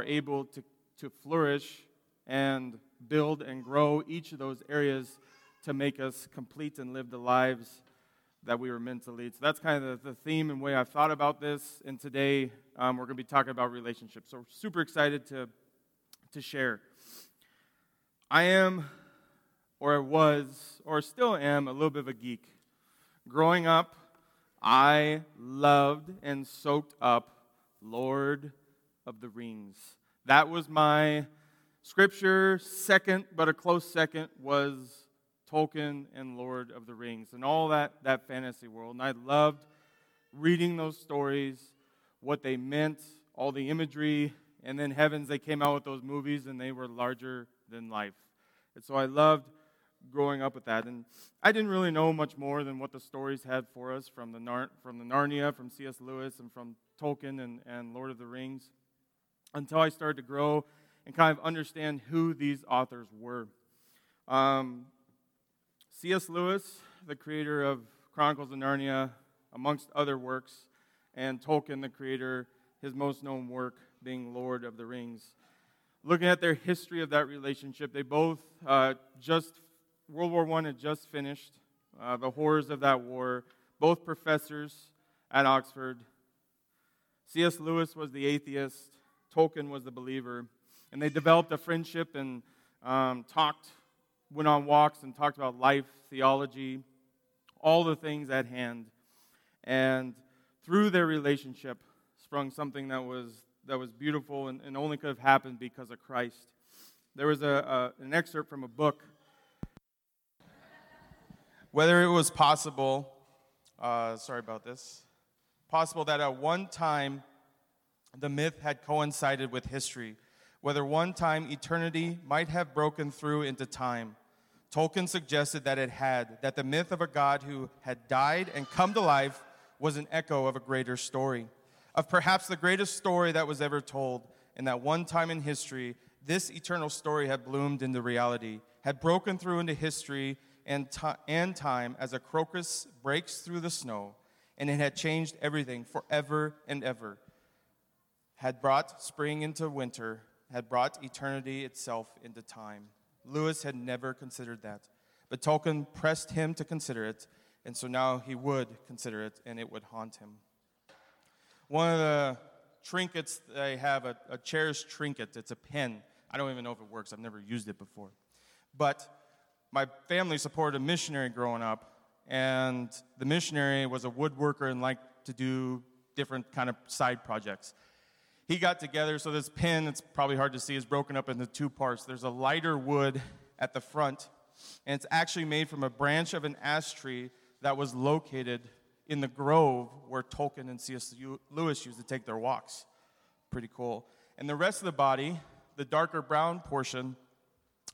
are able to, to flourish and build and grow each of those areas to make us complete and live the lives that we were meant to lead. So that's kind of the, the theme and way I've thought about this. And today um, we're going to be talking about relationships. So we're super excited to, to share. I am, or I was, or still am, a little bit of a geek. Growing up, I loved and soaked up Lord of the Rings. That was my scripture. Second, but a close second, was Tolkien and Lord of the Rings and all that, that fantasy world. And I loved reading those stories, what they meant, all the imagery, and then heavens, they came out with those movies and they were larger than life. And so I loved growing up with that. And I didn't really know much more than what the stories had for us from the, Nar- from the Narnia, from C.S. Lewis, and from Tolkien and, and Lord of the Rings until I started to grow and kind of understand who these authors were. Um, C.S. Lewis, the creator of Chronicles of Narnia, amongst other works, and Tolkien, the creator, his most known work being Lord of the Rings. Looking at their history of that relationship, they both uh, just, World War I had just finished, uh, the horrors of that war, both professors at Oxford. C.S. Lewis was the atheist, Tolkien was the believer, and they developed a friendship and um, talked, went on walks and talked about life, theology, all the things at hand. And through their relationship sprung something that was, that was beautiful and, and only could have happened because of Christ. There was a, a, an excerpt from a book. Whether it was possible, uh, sorry about this, possible that at one time the myth had coincided with history, whether one time eternity might have broken through into time. Tolkien suggested that it had, that the myth of a God who had died and come to life was an echo of a greater story, of perhaps the greatest story that was ever told. And that one time in history, this eternal story had bloomed into reality, had broken through into history and, and time as a crocus breaks through the snow, and it had changed everything forever and ever had brought spring into winter, had brought eternity itself into time. Lewis had never considered that. But Tolkien pressed him to consider it, and so now he would consider it, and it would haunt him. One of the trinkets I have, a, a cherished trinket, it's a pen. I don't even know if it works, I've never used it before. But my family supported a missionary growing up, and the missionary was a woodworker and liked to do different kind of side projects he got together. So this pin, it's probably hard to see, is broken up into two parts. There's a lighter wood at the front, and it's actually made from a branch of an ash tree that was located in the grove where Tolkien and C.S. Lewis used to take their walks. Pretty cool. And the rest of the body, the darker brown portion,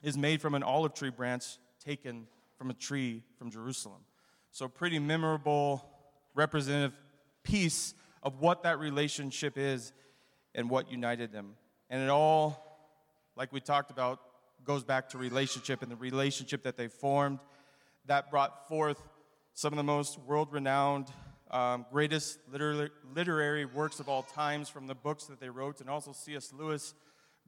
is made from an olive tree branch taken from a tree from Jerusalem. So, pretty memorable, representative piece of what that relationship is and what united them. And it all, like we talked about, goes back to relationship and the relationship that they formed that brought forth some of the most world renowned, um, greatest literary, literary works of all times from the books that they wrote, and also C.S. Lewis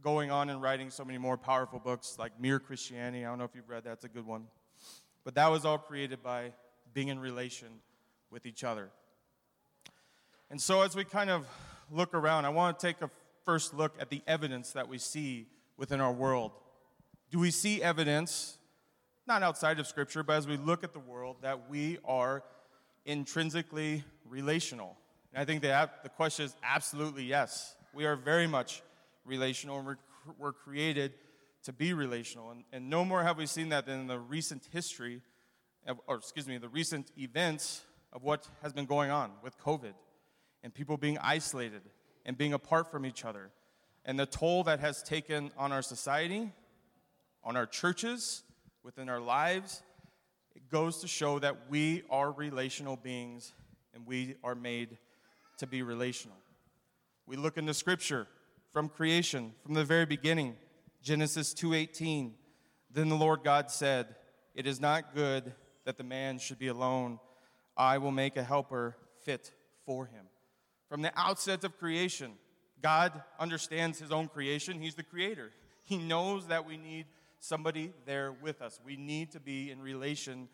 going on and writing so many more powerful books like Mere Christianity. I don't know if you've read that, it's a good one. But that was all created by being in relation with each other. And so, as we kind of look around, I want to take a first look at the evidence that we see within our world. Do we see evidence, not outside of Scripture, but as we look at the world, that we are intrinsically relational? And I think that the question is absolutely yes. We are very much relational, and we're, we're created to be relational. And, and no more have we seen that than in the recent history, of, or excuse me, the recent events of what has been going on with COVID and people being isolated and being apart from each other, and the toll that has taken on our society, on our churches, within our lives, it goes to show that we are relational beings and we are made to be relational. We look into scripture from creation, from the very beginning, Genesis 2:18. Then the Lord God said, "It is not good that the man should be alone. I will make a helper fit for him." From the outset of creation, God understands his own creation, he's the creator. He knows that we need somebody there with us. We need to be in relation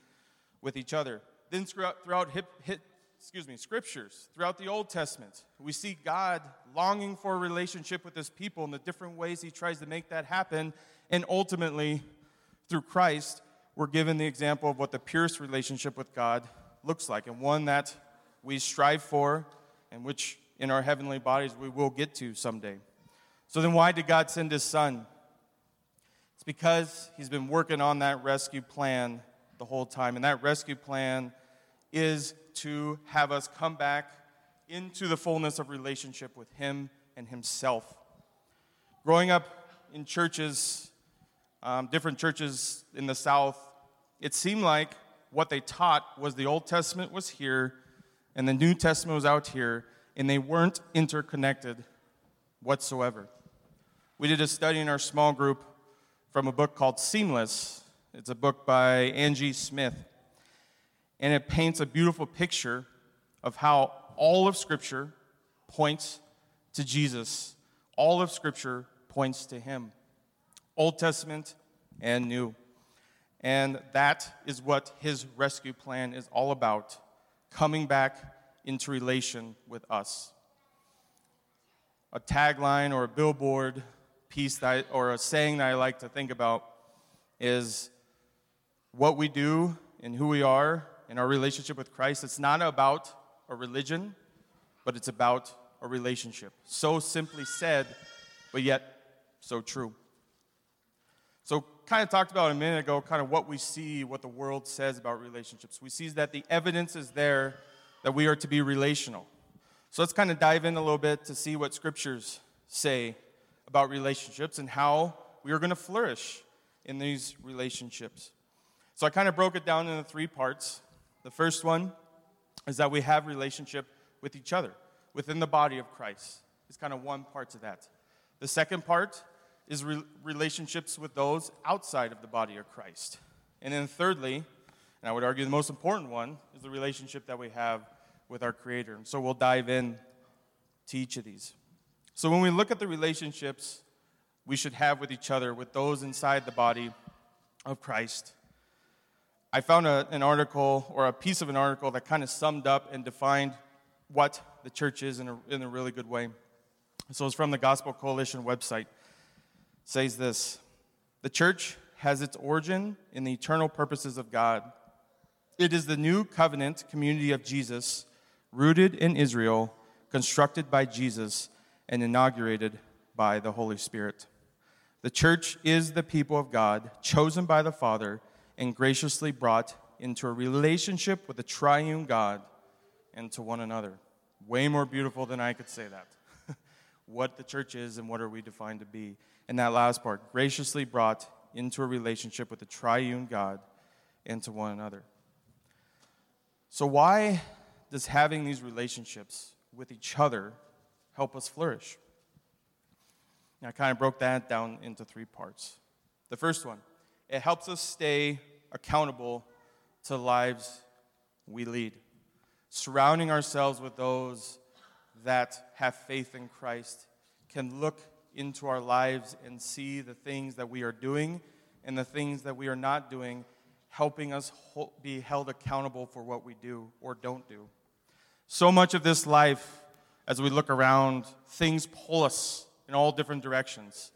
with each other. Then throughout, hip, hip, excuse me, scriptures, throughout the Old Testament, we see God longing for a relationship with his people and the different ways he tries to make that happen. And ultimately, through Christ, we're given the example of what the purest relationship with God looks like, and one that we strive for, and which in our heavenly bodies we will get to someday. So then, why did God send his son? It's because he's been working on that rescue plan the whole time, and that rescue plan is to have us come back into the fullness of relationship with him and himself. Growing up in churches, um, different churches in the South, it seemed like what they taught was the Old Testament was here and the New Testament was out here, and they weren't interconnected whatsoever. We did a study in our small group from a book called Seamless. It's a book by Angie Smith. And it paints a beautiful picture of how all of Scripture points to Jesus. All of Scripture points to Him, Old Testament and New. And that is what His rescue plan is all about coming back into relation with us. A tagline or a billboard piece that, or a saying that I like to think about is what we do and who we are in our relationship with Christ. It's not about a religion, but it's about a relationship. So simply said, but yet so true. So, kind of talked about a minute ago, kind of what we see, what the world says about relationships. We see that the evidence is there that we are to be relational. So, let's kind of dive in a little bit to see what scriptures say about relationships and how we are going to flourish in these relationships. So, I kind of broke it down into three parts. The first one is that we have relationship with each other within the body of Christ. It's kind of one part to that. The second part is re- relationships with those outside of the body of Christ. And then thirdly, and I would argue the most important one, is the relationship that we have with our Creator. And so we'll dive in to each of these. So when we look at the relationships we should have with each other, with those inside the body of Christ, I found a, an article or a piece of an article that kind of summed up and defined what the church is in a, in a really good way. So it's from the Gospel Coalition website says this The church has its origin in the eternal purposes of God. It is the new covenant community of Jesus, rooted in Israel, constructed by Jesus, and inaugurated by the Holy Spirit. The church is the people of God, chosen by the Father, and graciously brought into a relationship with the triune God and to one another. Way more beautiful than I could say that. what the church is and what are we defined to be. And that last part, graciously brought into a relationship with the triune God and to one another. So, why does having these relationships with each other help us flourish? And I kind of broke that down into three parts. The first one, it helps us stay accountable to lives we lead, surrounding ourselves with those that have faith in Christ can look into our lives and see the things that we are doing and the things that we are not doing, helping us be held accountable for what we do or don't do. So much of this life, as we look around, things pull us in all different directions.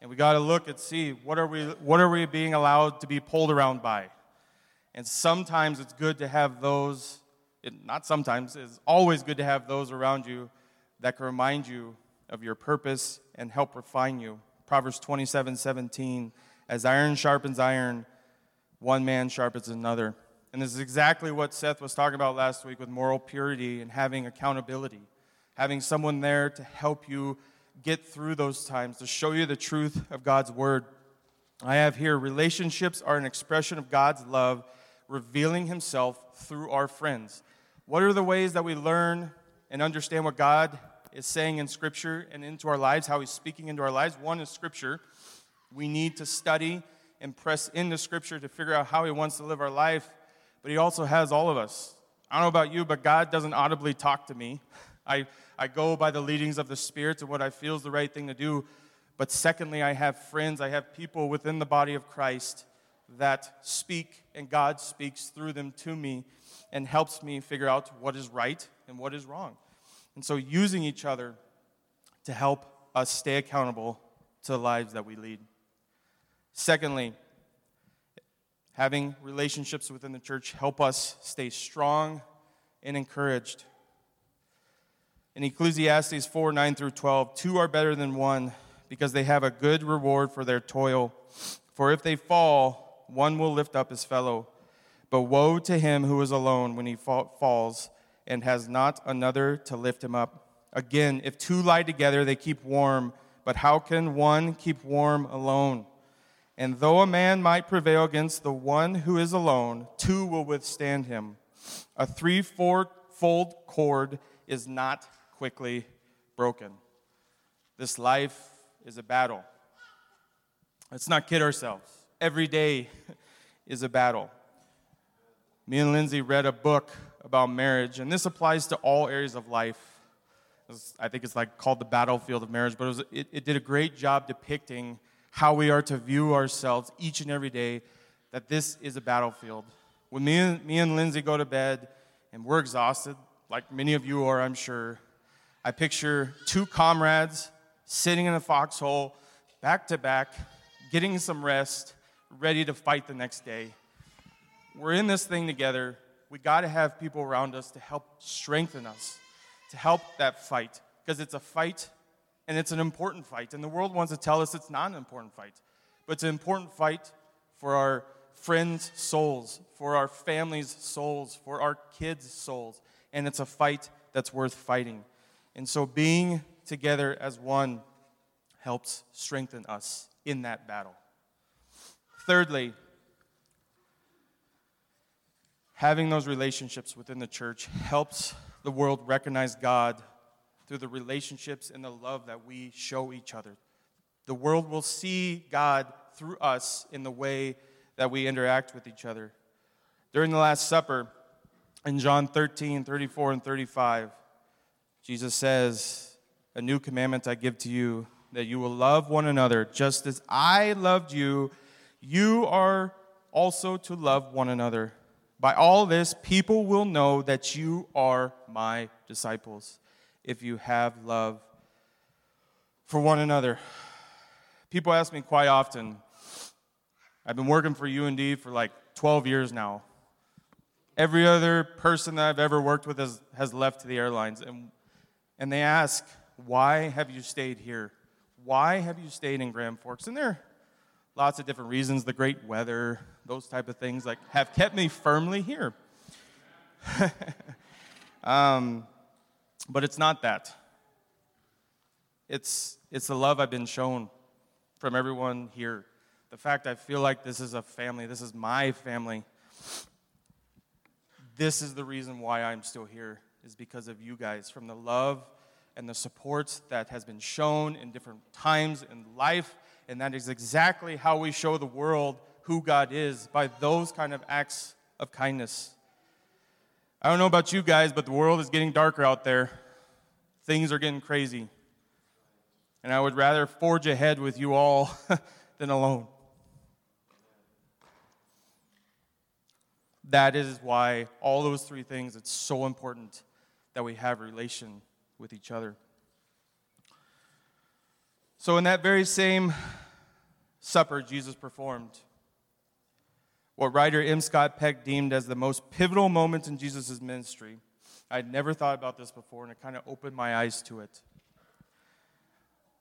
And we got to look and see what are we what are we being allowed to be pulled around by. And sometimes it's good to have those it, not sometimes, it's always good to have those around you that can remind you of your purpose and help refine you. Proverbs 27 17, as iron sharpens iron, one man sharpens another. And this is exactly what Seth was talking about last week with moral purity and having accountability, having someone there to help you get through those times, to show you the truth of God's word. I have here relationships are an expression of God's love, revealing himself through our friends. What are the ways that we learn and understand what God is saying in Scripture and into our lives, how He's speaking into our lives? One is Scripture. We need to study and press into Scripture to figure out how He wants to live our life, but He also has all of us. I don't know about you, but God doesn't audibly talk to me. I, I go by the leadings of the Spirit and what I feel is the right thing to do. But secondly, I have friends, I have people within the body of Christ that speak, and God speaks through them to me and helps me figure out what is right and what is wrong. And so, using each other to help us stay accountable to the lives that we lead. Secondly, having relationships within the church help us stay strong and encouraged. In Ecclesiastes 4 9 through 12, two are better than one because they have a good reward for their toil. For if they fall, one will lift up his fellow. But woe to him who is alone when he falls and has not another to lift him up. Again, if two lie together, they keep warm. But how can one keep warm alone? And though a man might prevail against the one who is alone, two will withstand him. A threefold cord is not quickly broken. This life is a battle. Let's not kid ourselves. Every day is a battle. Me and Lindsay read a book about marriage, and this applies to all areas of life. I think it's like called the battlefield of marriage, but it, was, it, it did a great job depicting how we are to view ourselves each and every day, that this is a battlefield. When me and, me and Lindsay go to bed and we're exhausted, like many of you are, I'm sure, I picture two comrades sitting in a foxhole, back to back, getting some rest, ready to fight the next day. We're in this thing together. We got to have people around us to help strengthen us, to help that fight, because it's a fight and it's an important fight. And the world wants to tell us it's not an important fight, but it's an important fight for our friends' souls, for our families' souls, for our kids' souls. And it's a fight that's worth fighting. And so being together as one helps strengthen us in that battle. Thirdly, having those relationships within the church helps the world recognize God through the relationships and the love that we show each other. The world will see God through us in the way that we interact with each other. During the Last Supper, in John 13, 34, and 35, Jesus says, A new commandment I give to you, that you will love one another just as I loved you. You are also to love one another. By all this, people will know that you are my disciples if you have love for one another. People ask me quite often, I've been working for UND for like 12 years now. Every other person that I've ever worked with has, has left the airlines. And, and they ask, Why have you stayed here? Why have you stayed in Grand Forks? And there are lots of different reasons the great weather, those type of things like have kept me firmly here. um, but it's not that. It's, it's the love I've been shown from everyone here. The fact I feel like this is a family, this is my family. This is the reason why I'm still here, is because of you guys, from the love and the support that has been shown in different times in life. And that is exactly how we show the world who God is by those kind of acts of kindness. I don't know about you guys, but the world is getting darker out there. Things are getting crazy. And I would rather forge ahead with you all than alone. That is why all those three things, it's so important that we have relation with each other. So, in that very same supper Jesus performed, what writer M. Scott Peck deemed as the most pivotal moment in Jesus' ministry. I'd never thought about this before, and it kind of opened my eyes to it.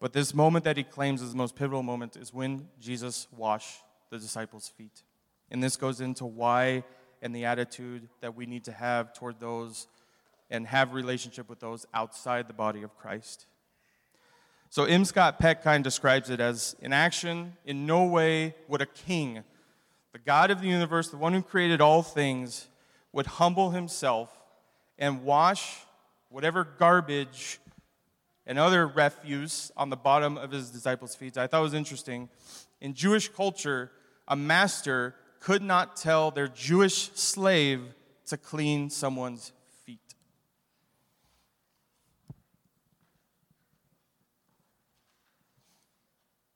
But this moment that he claims is the most pivotal moment is when Jesus washed the disciples' feet. And this goes into why and the attitude that we need to have toward those and have relationship with those outside the body of Christ. So M. Scott Peck kind of describes it as in action, in no way would a king the God of the universe, the one who created all things, would humble himself and wash whatever garbage and other refuse on the bottom of his disciples' feet. I thought it was interesting. In Jewish culture, a master could not tell their Jewish slave to clean someone's feet.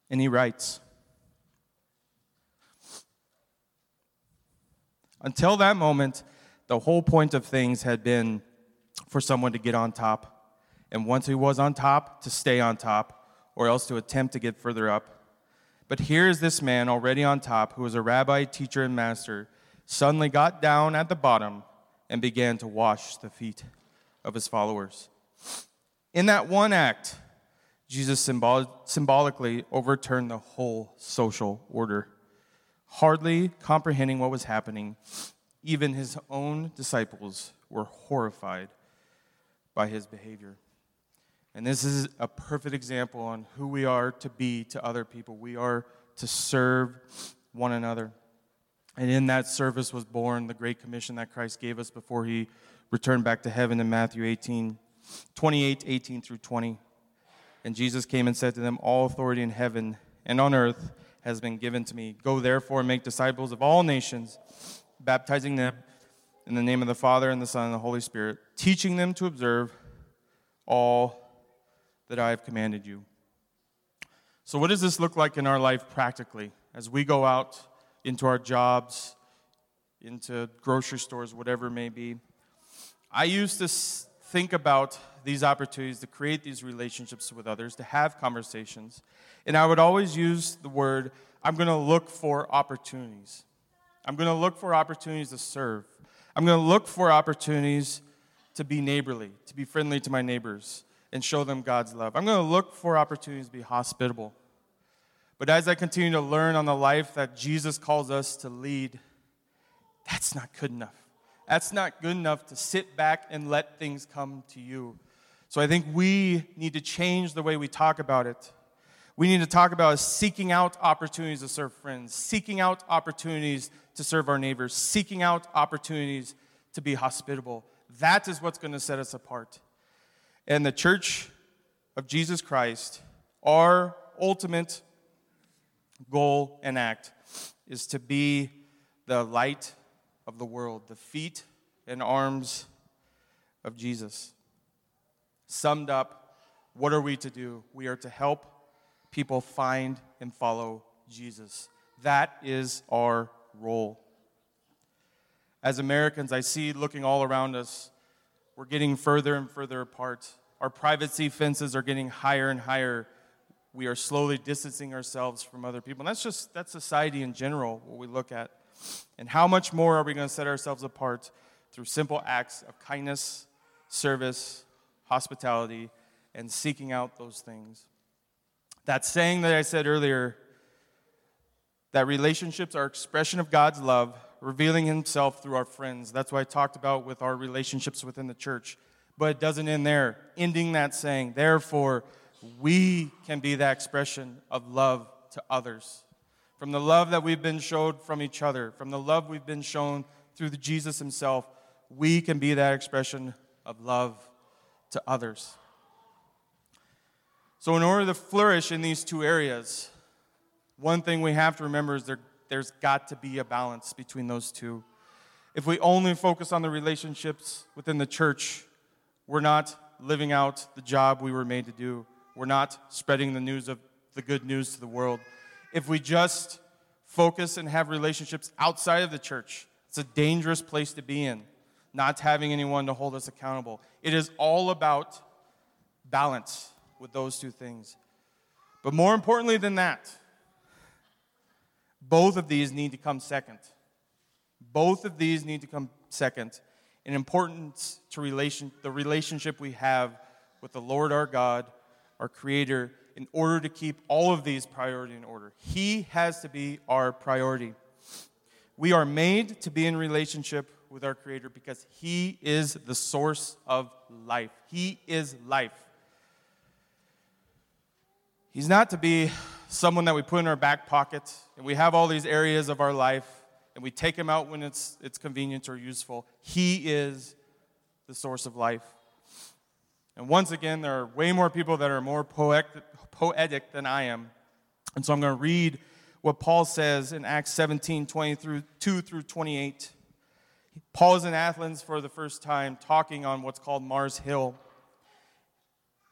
And he writes, Until that moment, the whole point of things had been for someone to get on top. And once he was on top, to stay on top, or else to attempt to get further up. But here is this man already on top, who was a rabbi, teacher, and master, suddenly got down at the bottom and began to wash the feet of his followers. In that one act, Jesus symbol- symbolically overturned the whole social order. Hardly comprehending what was happening, even his own disciples were horrified by his behavior. And this is a perfect example on who we are to be to other people. We are to serve one another. And in that service was born the great commission that Christ gave us before he returned back to heaven in Matthew 18, 28, 18 through 20. And Jesus came and said to them, All authority in heaven and on earth has been given to me. Go therefore and make disciples of all nations, baptizing them in the name of the Father and the Son and the Holy Spirit, teaching them to observe all that I have commanded you. So, what does this look like in our life practically as we go out into our jobs, into grocery stores, whatever it may be? I used to think about these opportunities to create these relationships with others, to have conversations. And I would always use the word, I'm going to look for opportunities. I'm going to look for opportunities to serve. I'm going to look for opportunities to be neighborly, to be friendly to my neighbors, and show them God's love. I'm going to look for opportunities to be hospitable. But as I continue to learn on the life that Jesus calls us to lead, that's not good enough. That's not good enough to sit back and let things come to you. So I think we need to change the way we talk about it. We need to talk about seeking out opportunities to serve friends, seeking out opportunities to serve our neighbors, seeking out opportunities to be hospitable. That is what's going to set us apart. And the church of Jesus Christ, our ultimate goal and act is to be the light of the world, the feet and arms of Jesus. Summed up, what are we to do? We are to help people find and follow Jesus. That is our role. As Americans, I see looking all around us, we're getting further and further apart. Our privacy fences are getting higher and higher. We are slowly distancing ourselves from other people. And that's just that's society in general, what we look at. And how much more are we going to set ourselves apart through simple acts of kindness, service, hospitality, and seeking out those things? That saying that I said earlier, that relationships are expression of God's love, revealing himself through our friends. That's what I talked about with our relationships within the church. But it doesn't end there. Ending that saying, therefore, we can be that expression of love to others from the love that we've been showed from each other, from the love we've been shown through Jesus himself, we can be that expression of love to others. So, in order to flourish in these two areas, one thing we have to remember is there, there's got to be a balance between those two. If we only focus on the relationships within the church, we're not living out the job we were made to do. We're not spreading the news of the good news to the world if we just focus and have relationships outside of the church. It's a dangerous place to be in, not having anyone to hold us accountable. It is all about balance with those two things. But more importantly than that, both of these need to come second. Both of these need to come second in importance to relation, the relationship we have with the Lord our God, our Creator, in order to keep all of these priority in order. He has to be our priority. We are made to be in relationship with our Creator because He is the source of life. He is life. He's not to be someone that we put in our back pocket and we have all these areas of our life and we take Him out when it's, it's convenient or useful. He is the source of life. And once again, there are way more people that are more poetic, poetic than I am. And so I'm going to read what Paul says in Acts 17 20 through 2 through 28. Paul is in Athens for the first time talking on what's called Mars Hill.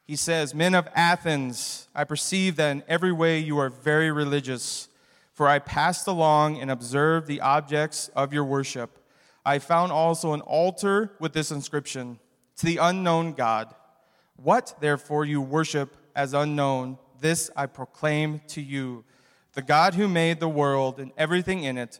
He says, Men of Athens, I perceive that in every way you are very religious. For I passed along and observed the objects of your worship. I found also an altar with this inscription To the unknown God. What, therefore, you worship as unknown, this I proclaim to you. The God who made the world and everything in it,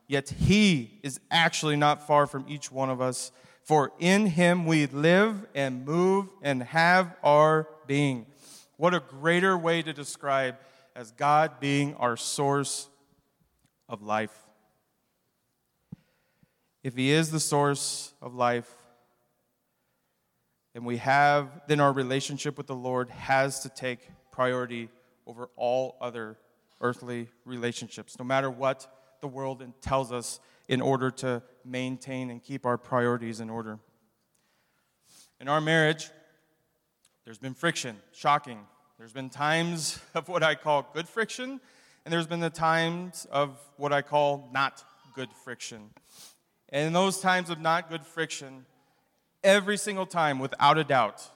Yet he is actually not far from each one of us, for in him we live and move and have our being. What a greater way to describe as God being our source of life. If He is the source of life, and we have, then our relationship with the Lord has to take priority over all other earthly relationships, no matter what the world and tells us in order to maintain and keep our priorities in order. In our marriage, there's been friction, shocking. There's been times of what I call good friction, and there's been the times of what I call not good friction. And in those times of not good friction, every single time, without a doubt,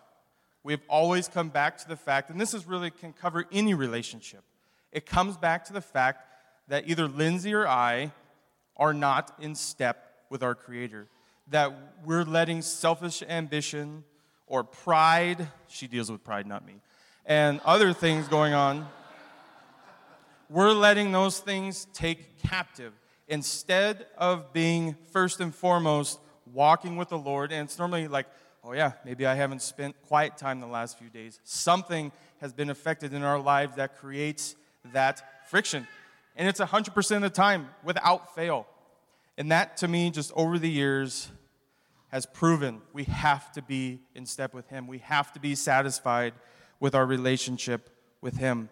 we've always come back to the fact, and this is really can cover any relationship. It comes back to the fact that either Lindsay or I are not in step with our Creator, that we're letting selfish ambition or pride, she deals with pride, not me, and other things going on we're letting those things take captive instead of being first and foremost walking with the Lord. And it's normally like, oh, yeah, maybe I haven't spent quiet time the last few days. Something has been affected in our lives that creates that friction. And it's 100% of the time without fail. And that to me, just over the years, has proven we have to be in step with Him. We have to be satisfied with our relationship with Him.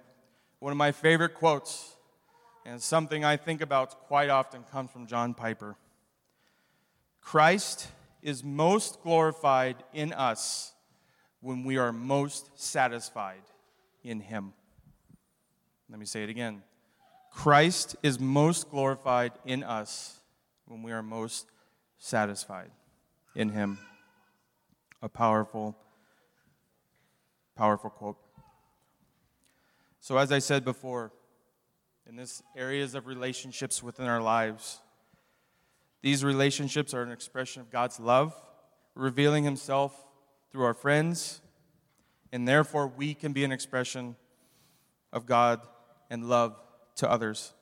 One of my favorite quotes, and something I think about quite often, comes from John Piper Christ is most glorified in us when we are most satisfied in Him. Let me say it again. Christ is most glorified in us when we are most satisfied in Him. A powerful, powerful quote. So, as I said before, in this areas of relationships within our lives, these relationships are an expression of God's love, revealing Himself through our friends, and therefore we can be an expression of God and love to others.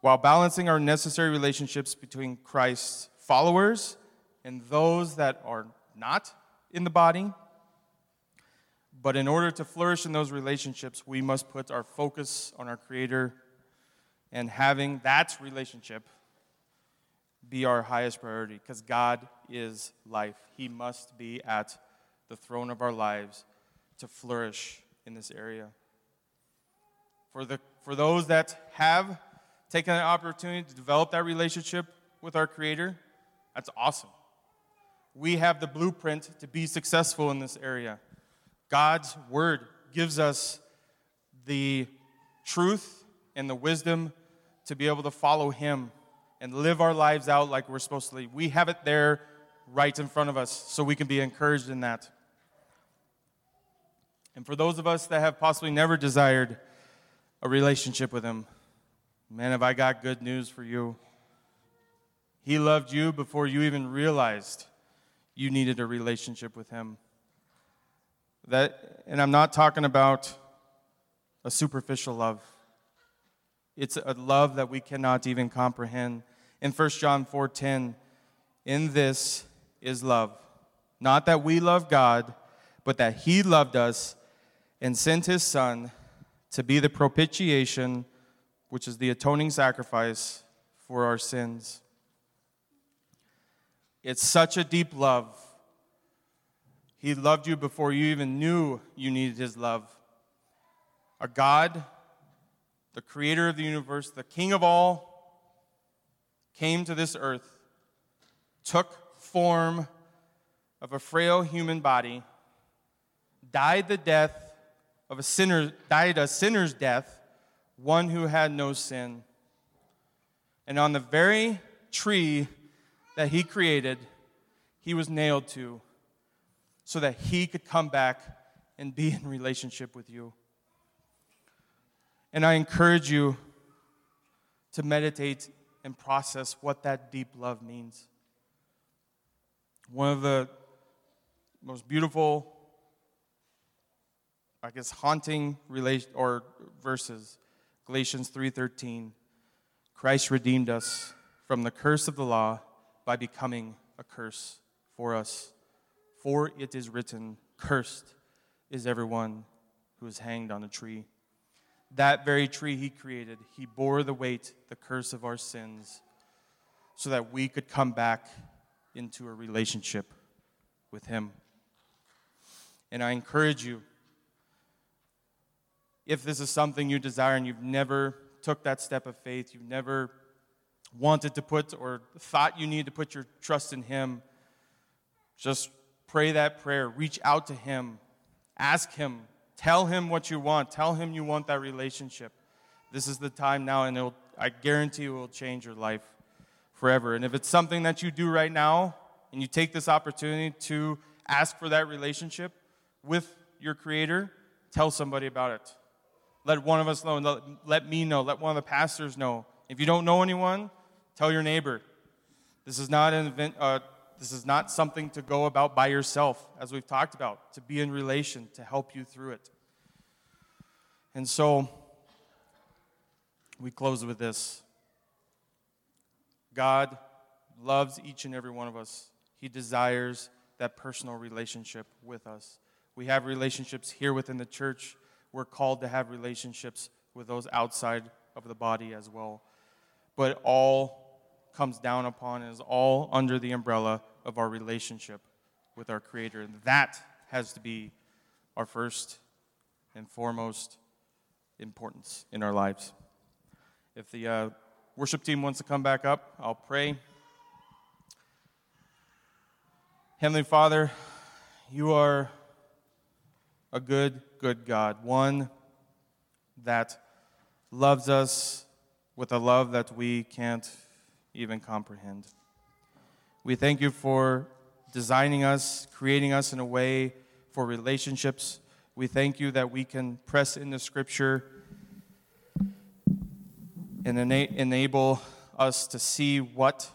While balancing our necessary relationships between Christ's followers and those that are not in the body, but in order to flourish in those relationships, we must put our focus on our Creator and having that relationship be our highest priority because God is life. He must be at the throne of our lives to flourish in this area. For, the, for those that have taken an opportunity to develop that relationship with our Creator, that's awesome. We have the blueprint to be successful in this area. God's word gives us the truth and the wisdom to be able to follow Him and live our lives out like we're supposed to live. We have it there right in front of us so we can be encouraged in that. And for those of us that have possibly never desired a relationship with Him, man, have I got good news for you. He loved you before you even realized you needed a relationship with Him. That, and I'm not talking about a superficial love. It's a love that we cannot even comprehend. In 1 John 4:10, in this is love, not that we love God, but that he loved us and sent his son to be the propitiation, which is the atoning sacrifice for our sins. It's such a deep love He loved you before you even knew you needed His love. Our God, the creator of the universe, the King of all, came to this earth, took form of a frail human body, died the death of a sinner, died a sinner's death, one who had no sin. And on the very tree that he created, he was nailed to so that he could come back and be in relationship with you. And I encourage you to meditate and process what that deep love means. One of the most beautiful, I guess, haunting relation or verses, Galatians 3:13. Christ redeemed us from the curse of the law by becoming a curse for us. For it is written, Cursed is everyone who is hanged on a tree. That very tree he created, he bore the weight, the curse of our sins, so that we could come back into a relationship with him. And I encourage you, if this is something you desire and you've never took that step of faith, you've never wanted to put or thought you need to put your trust in him, just pray that prayer. Reach out to him. Ask him. Tell him what you want. Tell him you want that relationship. This is the time now, and I guarantee it will change your life forever. And if it's something that you do right now, and you take this opportunity to ask for that relationship with your Creator, tell somebody about it. Let one of us know. Let, let me know. Let one of the pastors know. If you don't know anyone, tell your neighbor. This is not an event. Uh, this is not something to go about by yourself, as we've talked about, to be in relation, to help you through it. And so, we close with this God loves each and every one of us, He desires that personal relationship with us. We have relationships here within the church. We're called to have relationships with those outside of the body as well. But all comes down upon and is all under the umbrella of our relationship with our Creator. And that has to be our first and foremost importance in our lives. If the uh, worship team wants to come back up, I'll pray. Heavenly Father, you are a good, good God, one that loves us with a love that we can't even comprehend. We thank you for designing us, creating us in a way for relationships. We thank you that we can press into Scripture and ena- enable us to see what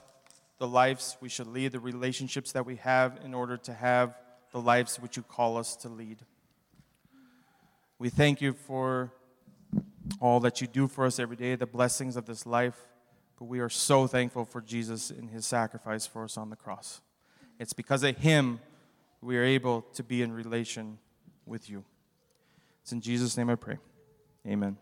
the lives we should lead, the relationships that we have in order to have the lives which you call us to lead. We thank you for all that you do for us every day, the blessings of this life. But we are so thankful for Jesus and his sacrifice for us on the cross. It's because of him we are able to be in relation with you. It's in Jesus' name I pray. Amen.